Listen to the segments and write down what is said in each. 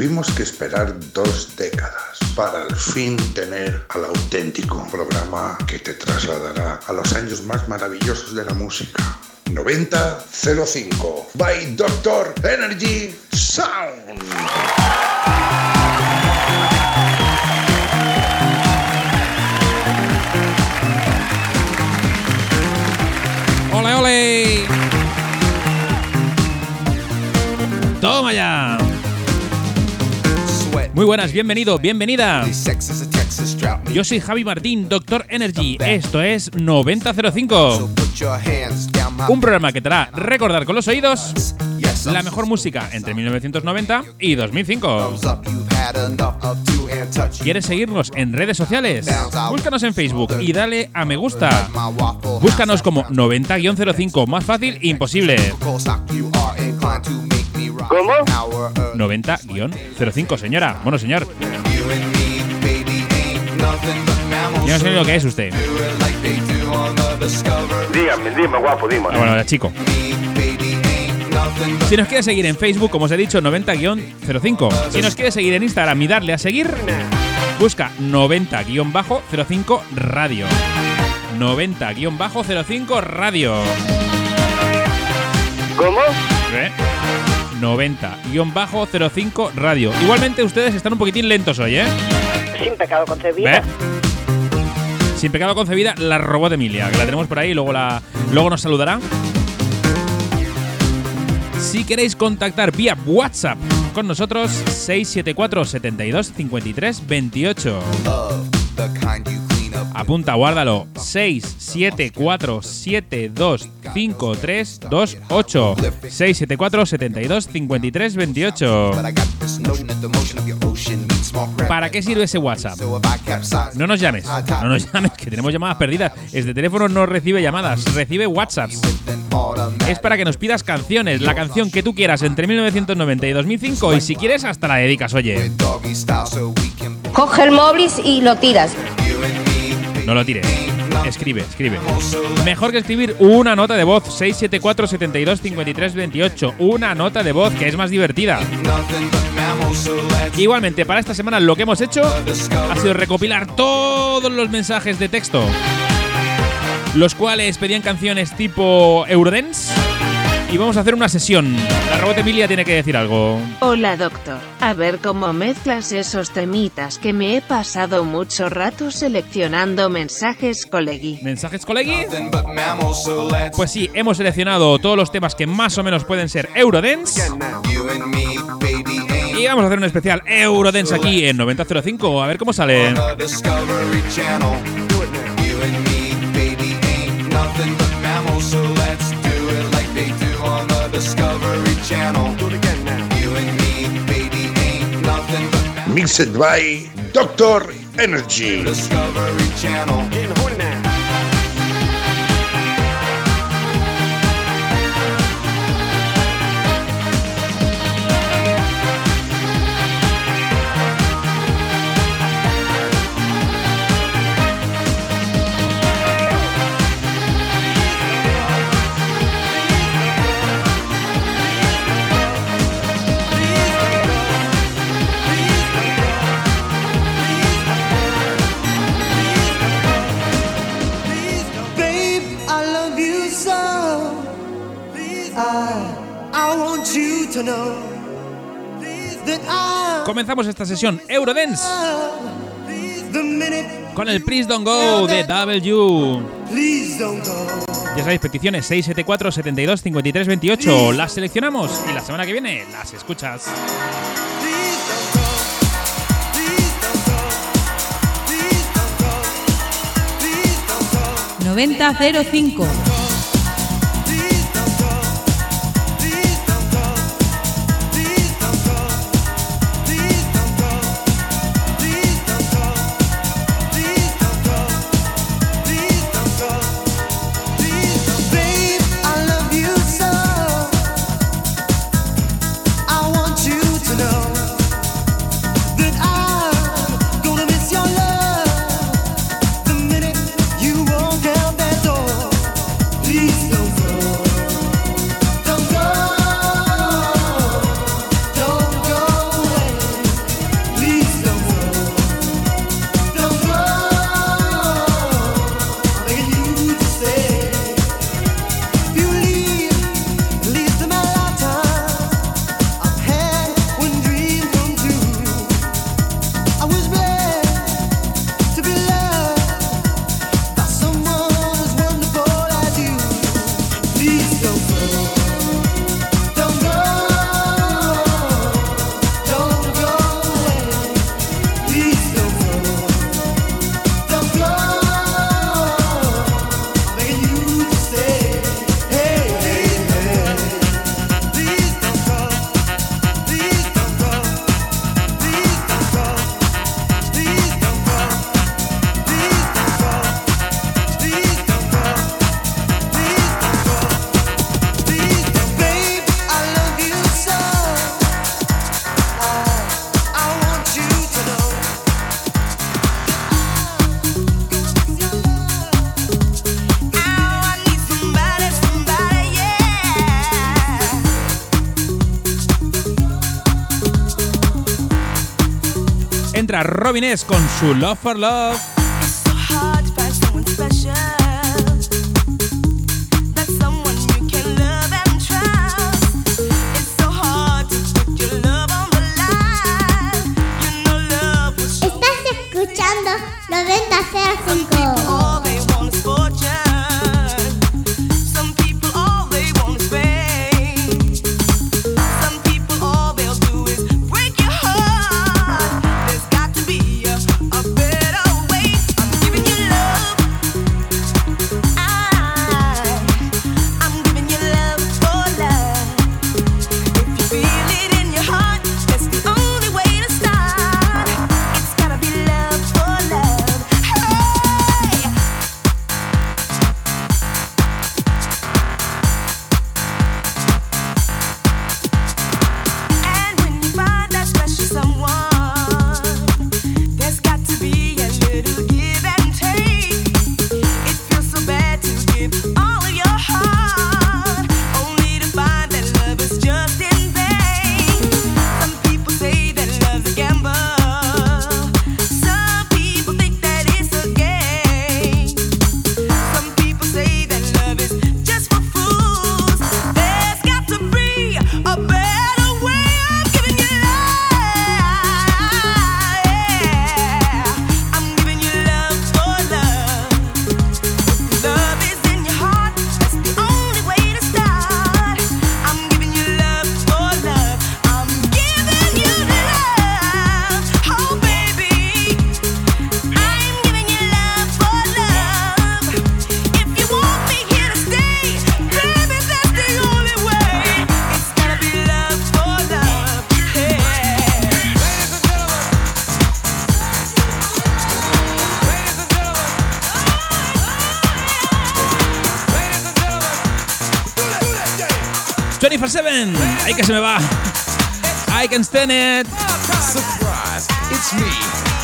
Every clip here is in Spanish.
Tuvimos que esperar dos décadas para al fin tener al auténtico programa que te trasladará a los años más maravillosos de la música. 9005 by Doctor Energy Sound. ¡Ole, ole! ¡Toma ya! Muy buenas, bienvenido, bienvenida. Yo soy Javi Martín, Doctor Energy. Esto es 9005. Un programa que te hará recordar con los oídos la mejor música entre 1990 y 2005. ¿Quieres seguirnos en redes sociales? Búscanos en Facebook y dale a me gusta. Búscanos como 90-05, más fácil imposible. ¿Cómo? 90-05, señora. Bueno, señor. Yo no sé lo que es usted. Dígame, dime, guapo, dime. Ah, bueno, chico. Si nos quieres seguir en Facebook, como os he dicho, 90-05. Si nos quieres seguir en Instagram y darle a seguir, busca 90-05 Radio. 90-05 Radio. ¿Cómo? ¿Eh? 90-05 Radio. Igualmente ustedes están un poquitín lentos hoy, ¿eh? Sin pecado concebido. ¿Ve? Sin pecado concebida, la robot Emilia, que la tenemos por ahí y luego, la, luego nos saludará. Si queréis contactar vía WhatsApp con nosotros, 674 72 53 28. Apunta, guárdalo. 674 72 53 28. 674 72 53 28. ¿Para qué sirve ese WhatsApp? No nos llames, no nos llames, que tenemos llamadas perdidas. Este teléfono no recibe llamadas, recibe WhatsApps. Es para que nos pidas canciones, la canción que tú quieras entre 1990 y 2005 y si quieres hasta la dedicas, oye. Coge el móvil y lo tiras. No lo tires. Escribe, escribe. Mejor que escribir una nota de voz 674 72 53 28. Una nota de voz que es más divertida. Igualmente, para esta semana lo que hemos hecho ha sido recopilar todos los mensajes de texto, los cuales pedían canciones tipo Eurodance. Y vamos a hacer una sesión. La robot Emilia tiene que decir algo. Hola doctor, a ver cómo mezclas esos temitas que me he pasado mucho rato seleccionando mensajes colegui. ¿Mensajes, colegui? Pues sí, hemos seleccionado todos los temas que más o menos pueden ser Eurodance. Y vamos a hacer un especial Eurodance aquí en 9005. A ver cómo sale. Mixed by Doctor Energy. Babe, Comenzamos esta sesión Eurodance con el Please Don't Go de W. Ya sabéis, peticiones 674 72 53 28. Las seleccionamos y la semana que viene las escuchas. ¡9005! Ahora Robin S con su Love for Love. 24-7. Que se me va. I can stand it. Surprise, it's me.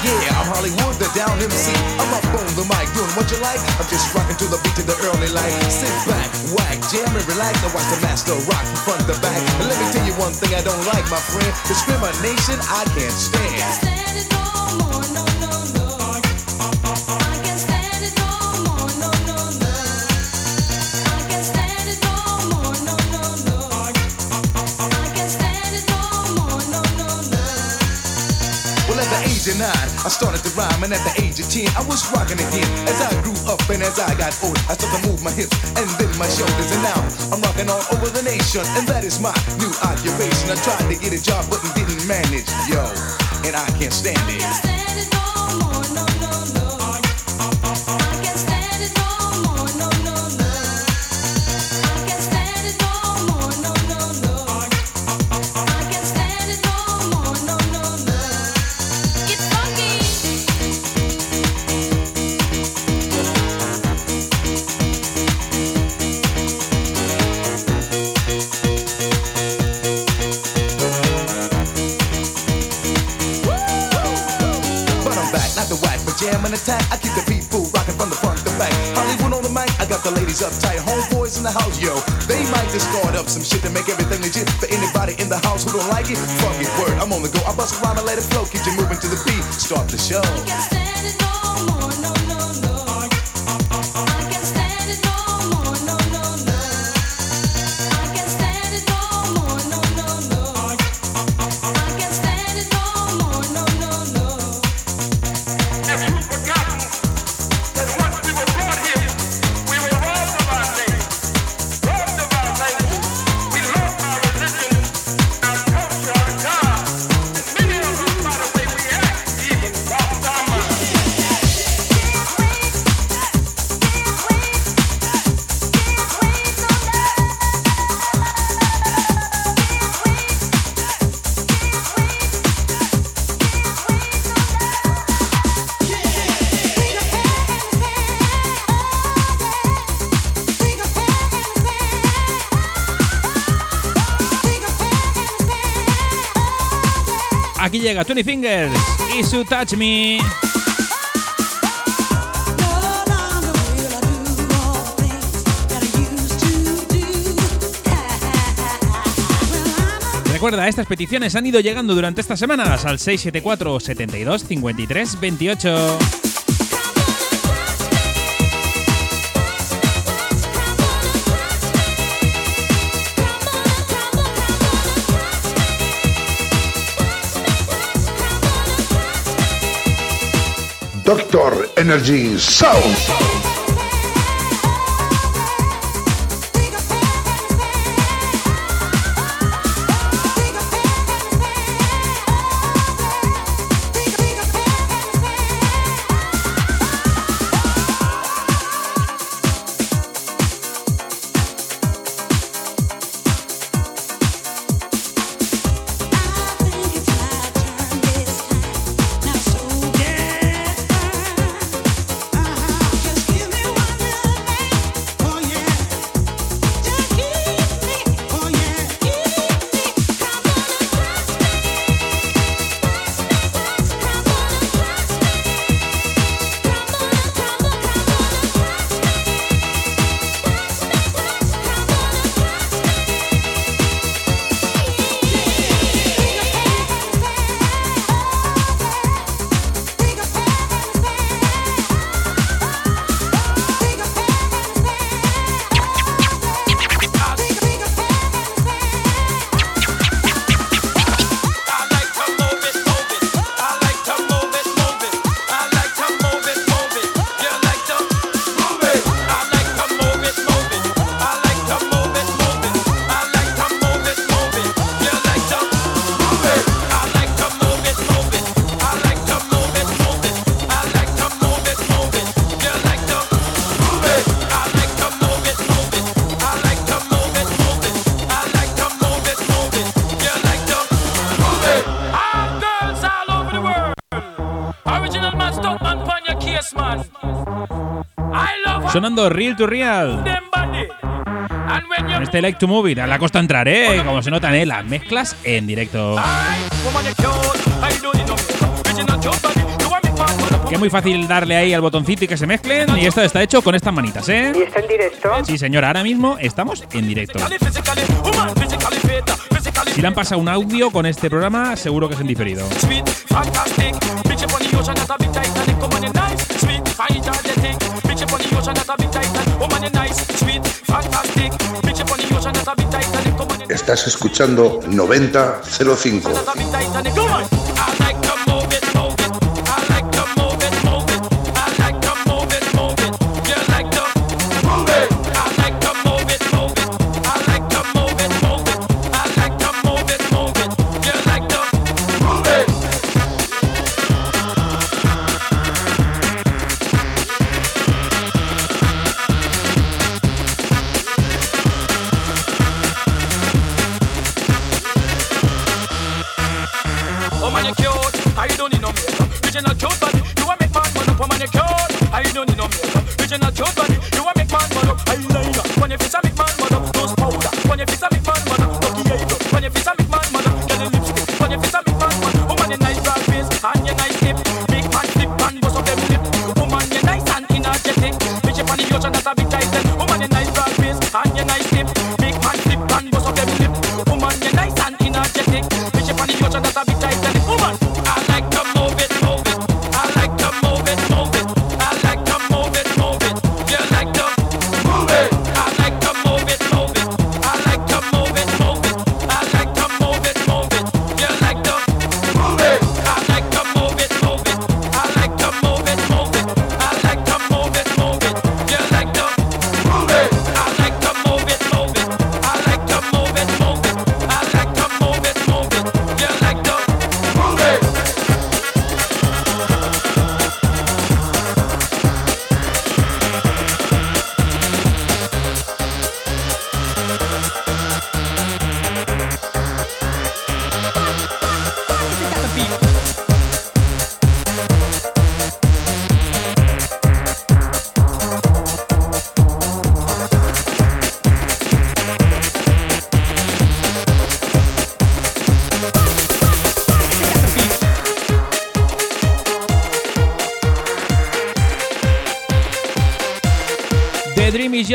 Yeah, I'm Hollywood, the down MC. I'm up on the mic, doing what you like. I'm just rocking to the beat of the early light. Sit back, whack, jam and relax. I watch the master rock from front to back. And let me tell you one thing I don't like, my friend. Discrimination, I can't stand. Nine, I started to rhyme, and at the age of ten, I was rocking again. As I grew up and as I got older, I started to move my hips and then my shoulders, and now I'm rocking all over the nation, and that is my new occupation. I tried to get a job, but didn't manage, yo, and I can't stand it. But make everything legit. For anybody in the house who don't like it, fuck it, word. I'm on the go. I bust a rhyme and let it flow. Keep you moving to the beat. Start the show. Aquí llega Twenty Fingers y su Touch Me. Recuerda, estas peticiones han ido llegando durante estas semanas al 674 72 53 28. Doctor Energy Sound. Sonando Real to Real. En este Like to Move It. A la costa entrar, ¿eh? Como se notan, ¿eh? Las mezclas en directo. Que es muy fácil darle ahí al botoncito y que se mezclen. Y esto está hecho con estas manitas, ¿eh? ¿Y está en directo? Sí, señora, ahora mismo estamos en directo. Si le han pasado un audio con este programa, seguro que es en diferido. Estás escuchando 9005. You. I don't need no makeup. Original cute body. You a make man man up. You. I don't need no makeup. You a make man. When a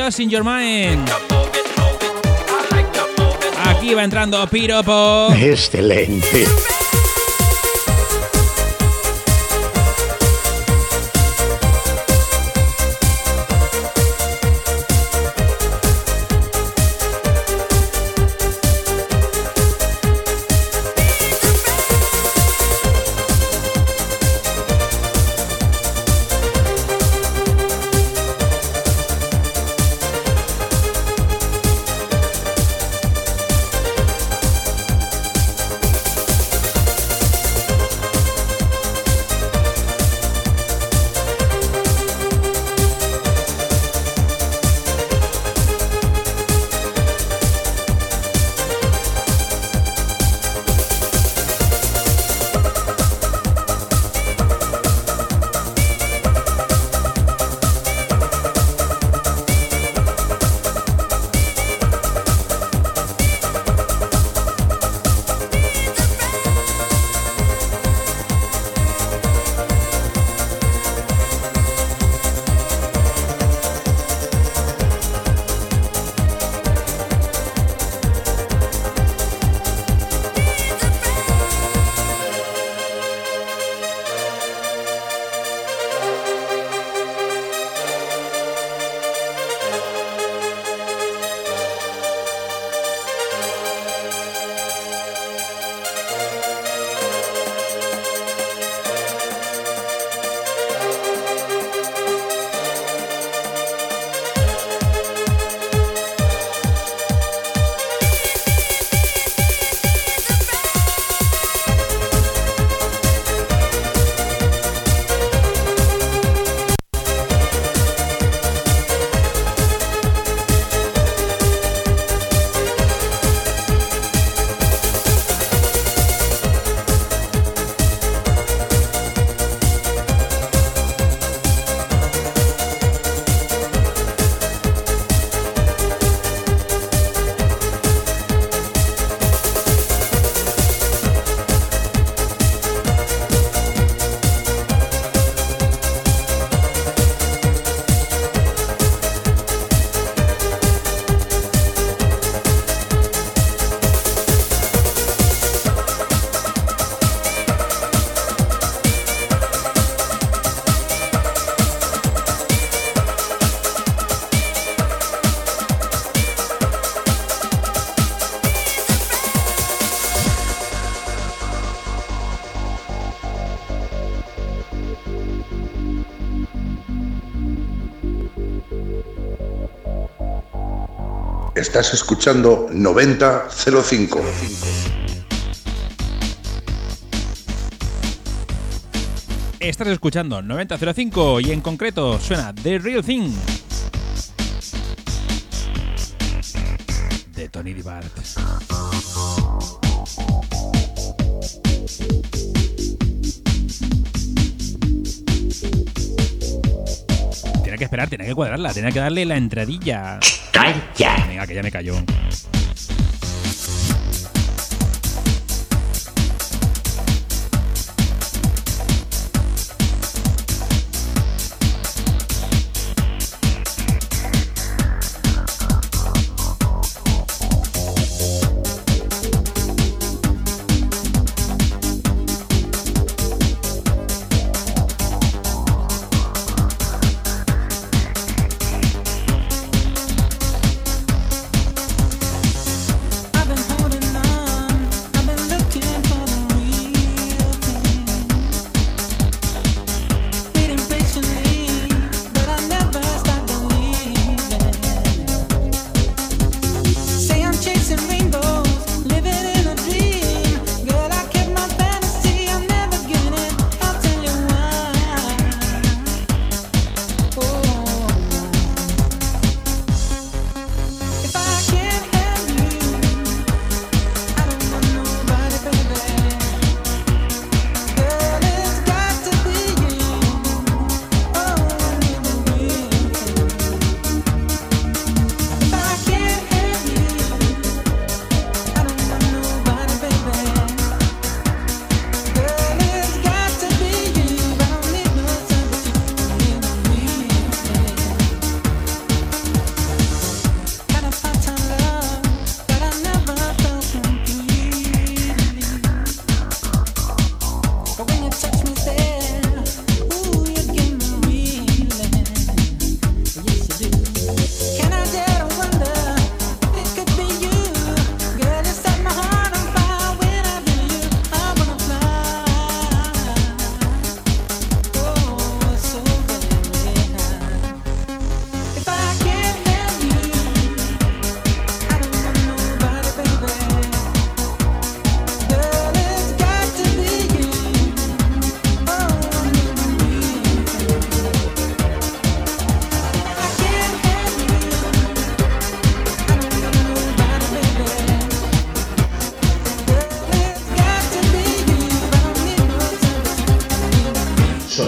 just in your mind. Aquí va entrando Piropo. Excelente. Estás escuchando 9005. Estás escuchando 9005 y en concreto suena The Real Thing. De Tony Dibart. Tiene que esperar, tiene que cuadrarla, tiene que darle la entradilla. ¡Calla! Venga, que ya me cayó.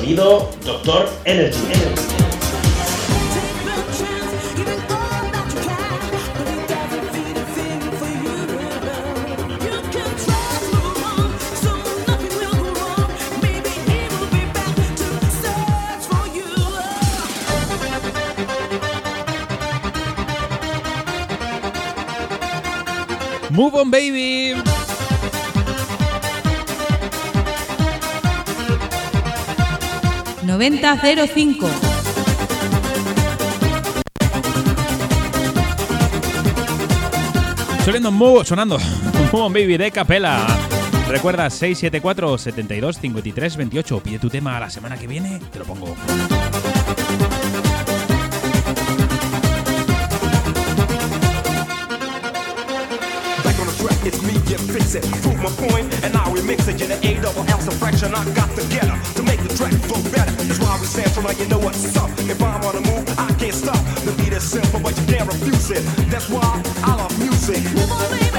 sonido Doctor Energy. Energy. Move on Baby, 9005. Sonando muy, sonando Moon Baby de Capela. Recuerda 674 72 53 28. Pide tu tema a la semana que viene, te lo pongo. it. Prove my point, and now remix it. You're the A double L subtraction. fraction. I got to get her to make the track flow better. That's why we stand from like you know what's up. If I'm on the move, I can't stop. The beat is simple, but you can't refuse it. That's why I love music. Never,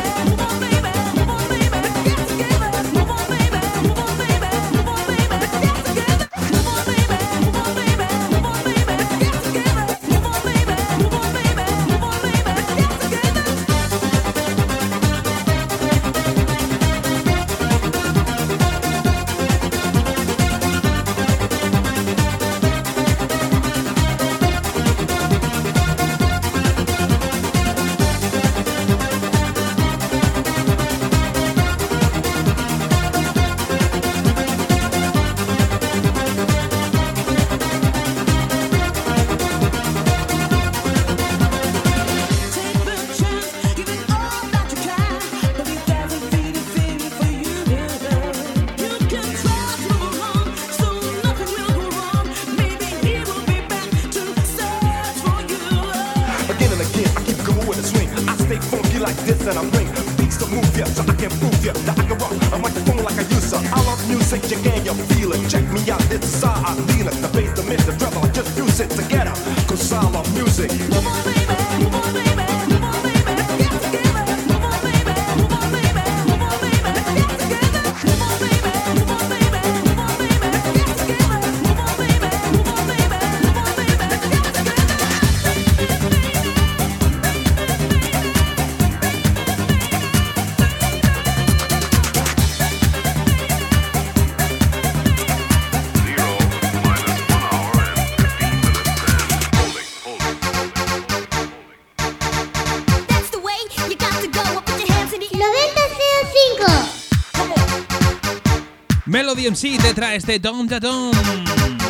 DMC te trae este Dom Da Dom.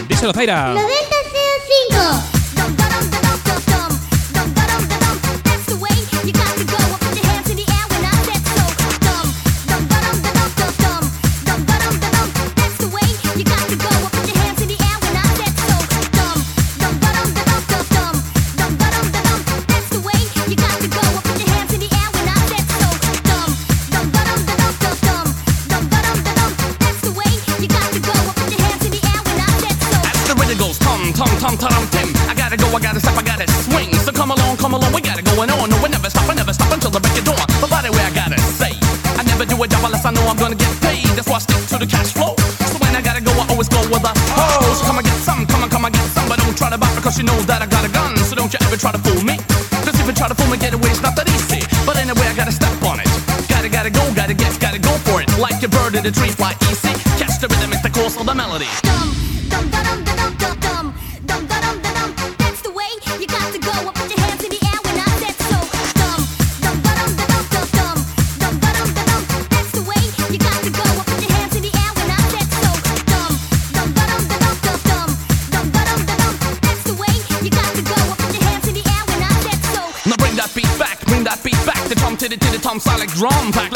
Díselo, Zaira. I'm gonna get paid. That's why I stick to the cash flow. So when I gotta go, I always go with a hose. Come and get some, come and come and get some. But don't try to buy because you know that I got a gun. So don't you ever try to fool me. Cause if you try to fool me, get away, it's not that easy. But anyway, I gotta step on it. Gotta, gotta go, gotta get, gotta go for it. Like a bird in the tree, fly easy. Catch the rhythm, it's the course of the melody. drum pack.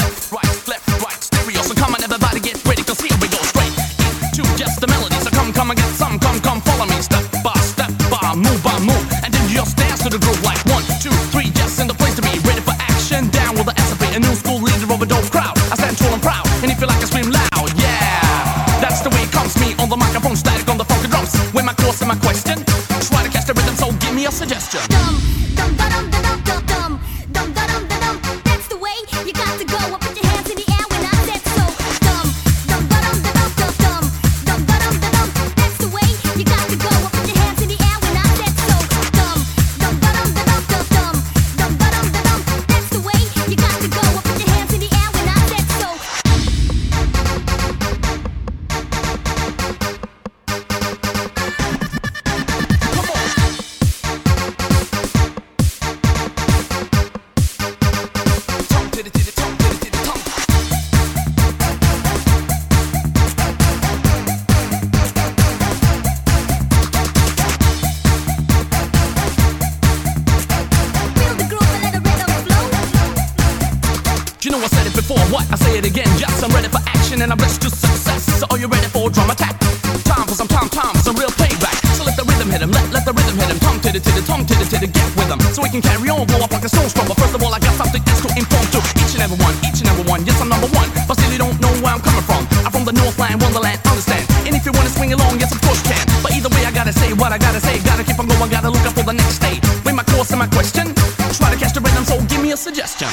For what? I say it again, yes, I'm ready for action and I'm blessed to success. So are you ready for a drum attack? Time for some tom tom, some real payback. So let the rhythm hit him, let, let the rhythm hit him. Tom titty titty, tom titty titty, get with him. So we can carry on, blow up like a snowstorm. But first of all, I got something else to inform to each and every one, each and every one. Yes, I'm number one, but still you don't know where I'm coming from. I'm from the Northland, Wonderland, understand? And if you wanna swing along, yes, of course you can. But either way, I gotta say what I gotta say. Gotta keep on going, gotta look out for the next day. With my course and my question, try to catch the rhythm, so give me a suggestion.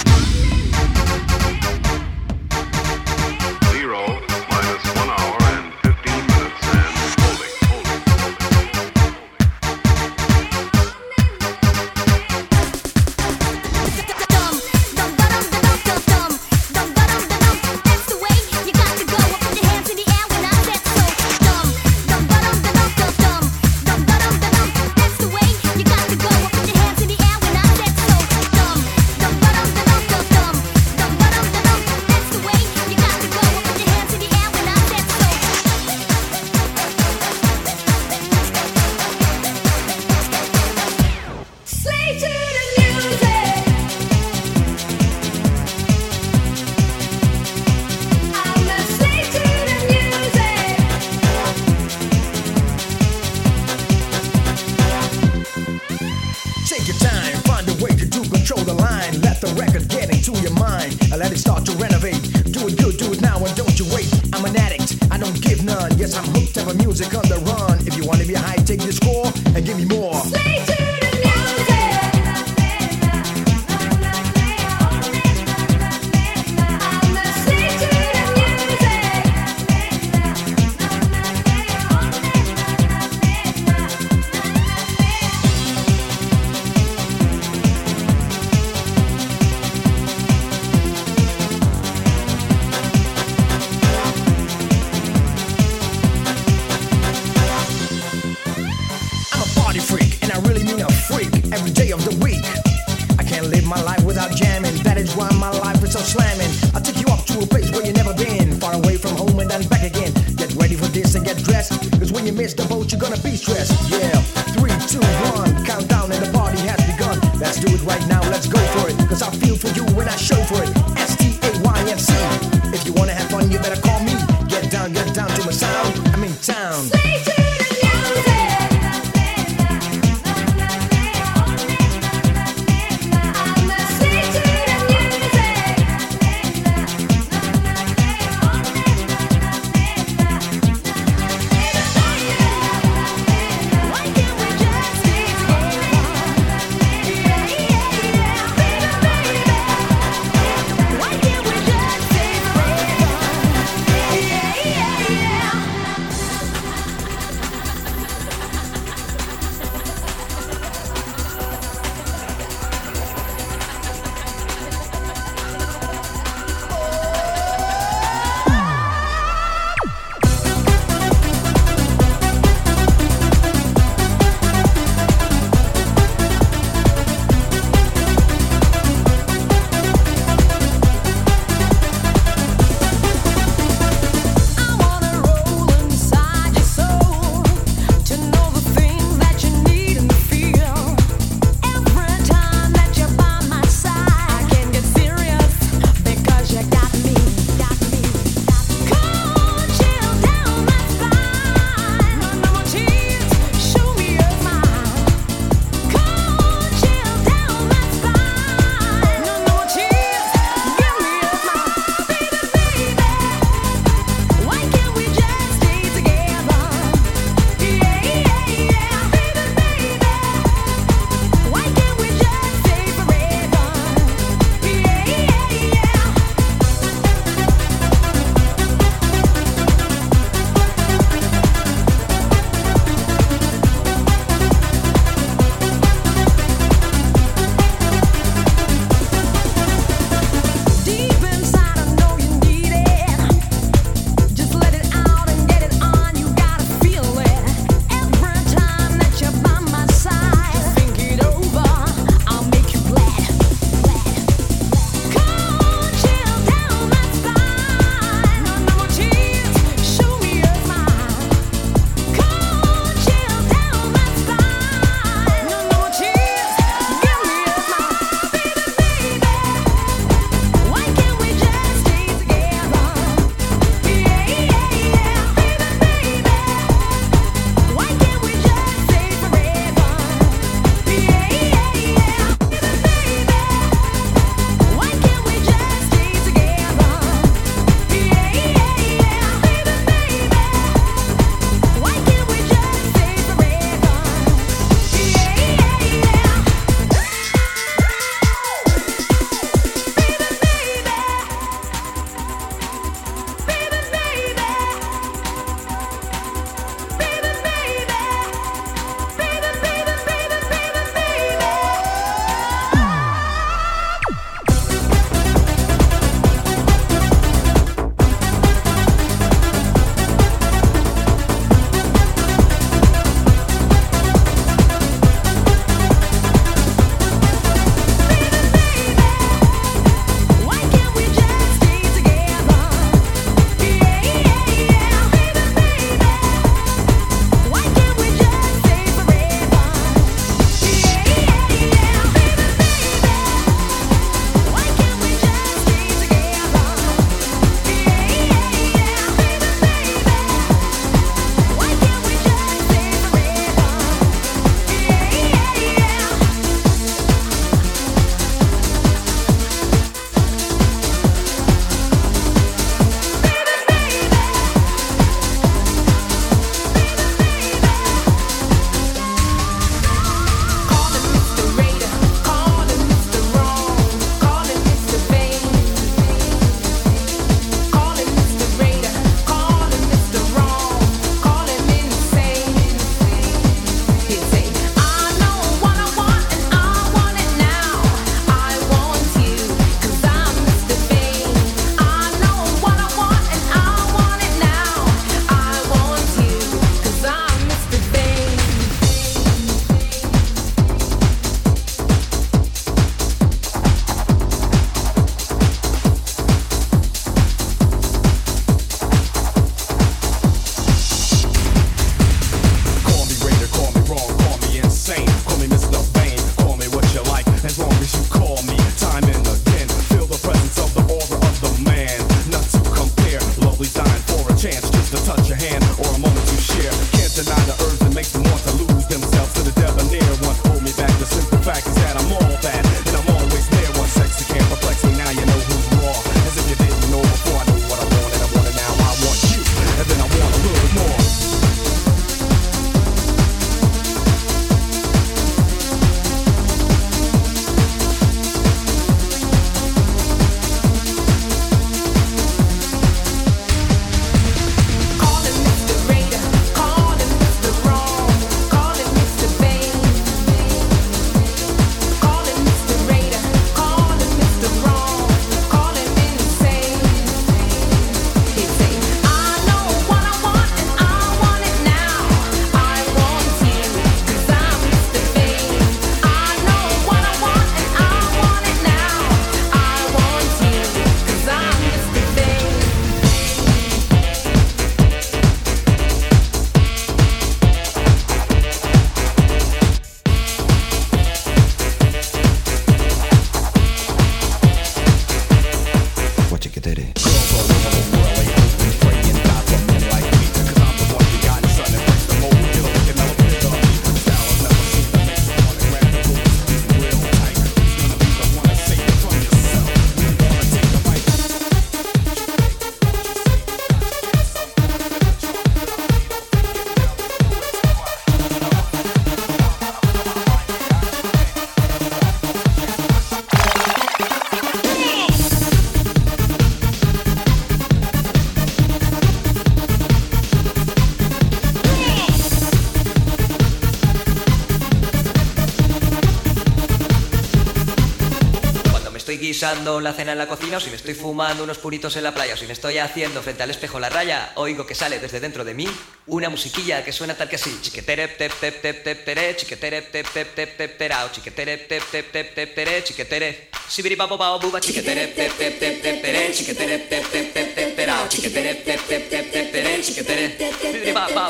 La cena en la cocina o si me estoy fumando unos puritos en la playa o si me estoy haciendo frente al espejo la raya, oigo que sale desde dentro de mí una musiquilla que suena tal que así. Chiquetere tep tep tep tep tere, chiquetere tep tep tep tep terao, chiquetere tep tep tep tep tere, chiquetere. Sibiri papo pao buba, chiquetere tep tep tep tep tere, chiquetere tep tep tep tep terao, chiquetere tep tep tep tep tere,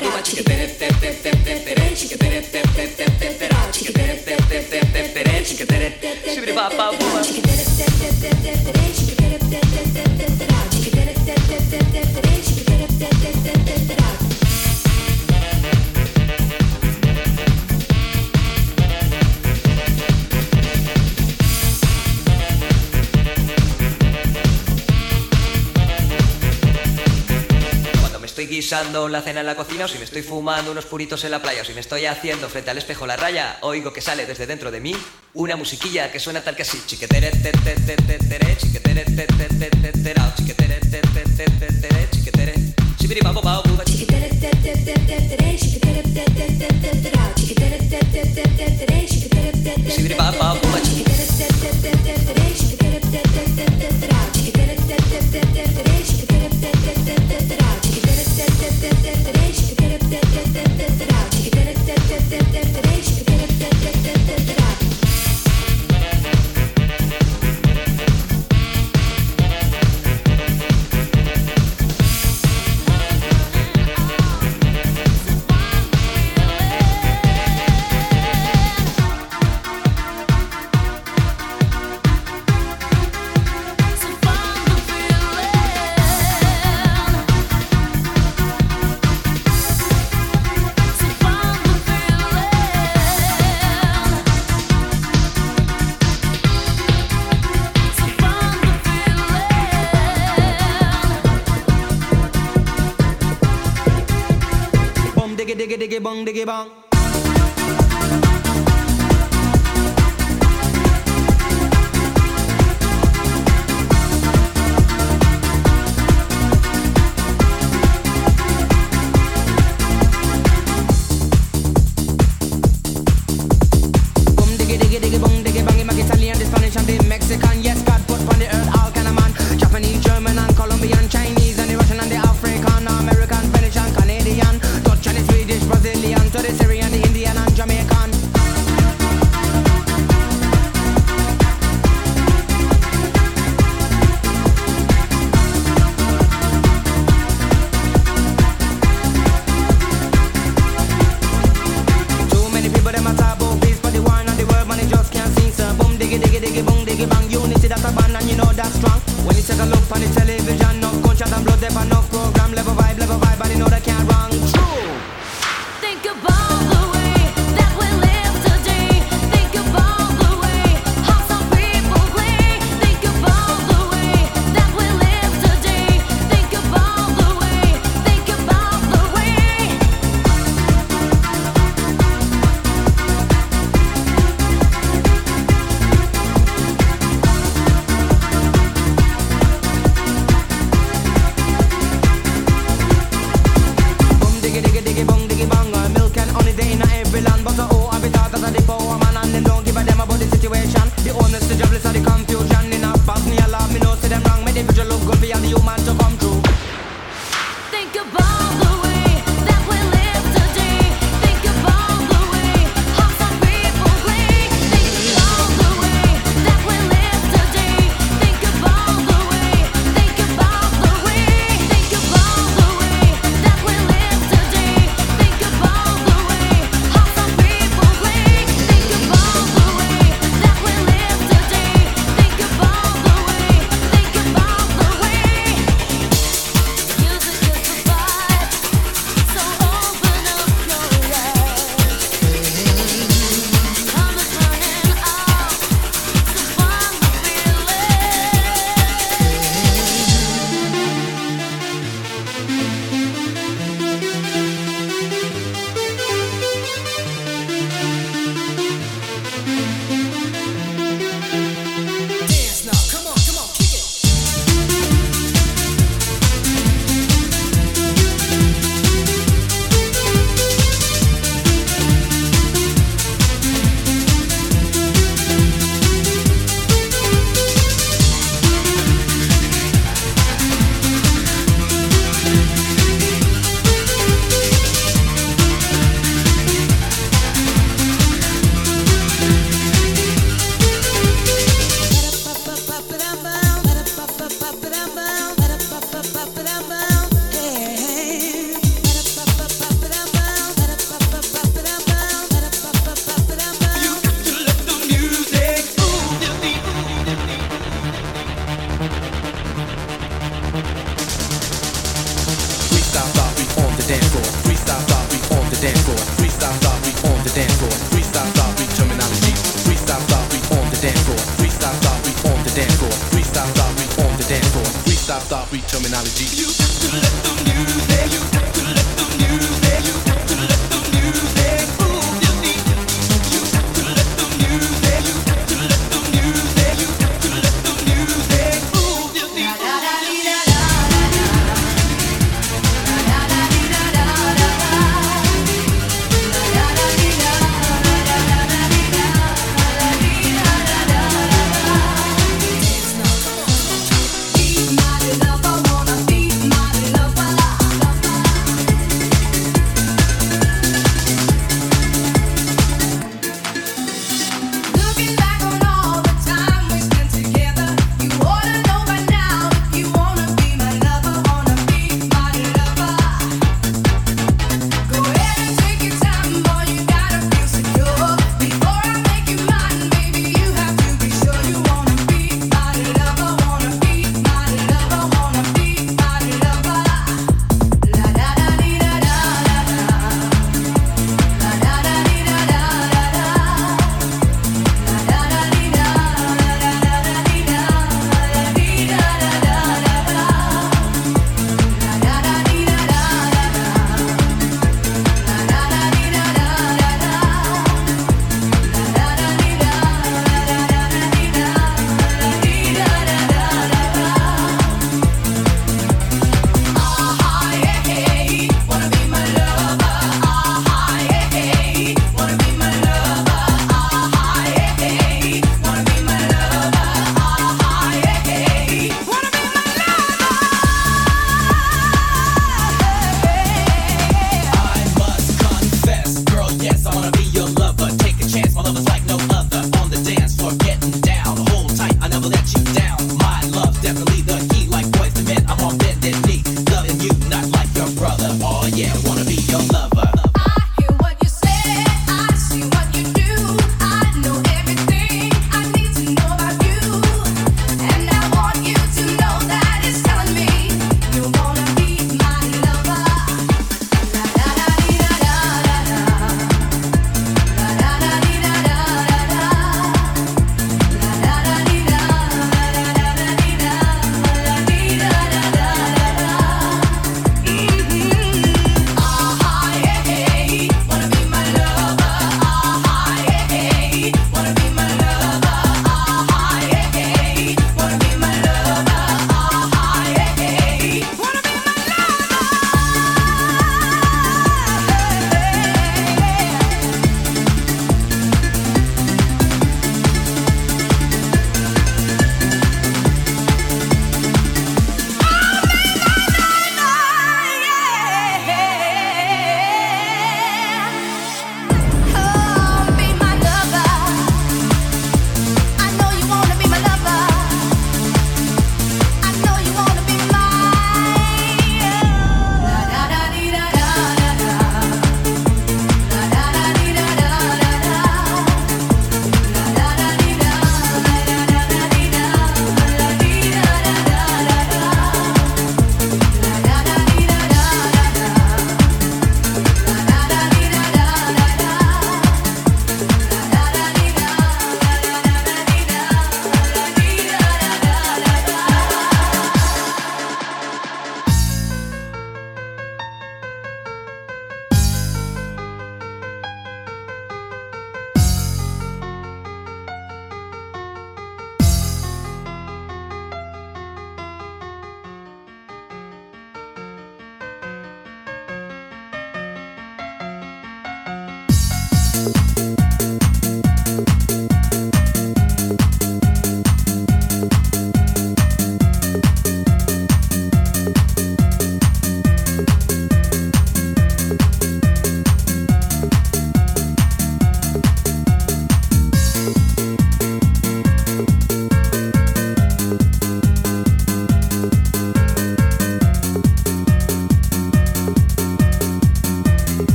buba, chiquetere tep tep tep tep tere, chiquetere tep tep tep tep terao, chiquetere tep tep tep tep tere, chiquetere. Sibiri pa pa buba. Cuando estoy guisando la cena en la cocina o si me estoy fumando unos puritos en la playa o si me estoy haciendo frente al espejo la raya, oigo que sale desde dentro de mí una musiquilla que suena tal que así. Chiquetere te te te te tere, chiquetere te te te te terao, chiquetere te te te te tere, chiquetere. Buba, chiquetere te te te te tere, chiquetere te te te te terao, chiquetere te te te te tere, chiquetere te te. Sibiri pa pa buba, chiquetere te te te te tere, chiquetere te te te te terao, chiquetere te te te te tere, chiquetere te te te te terao, bang diggy bang.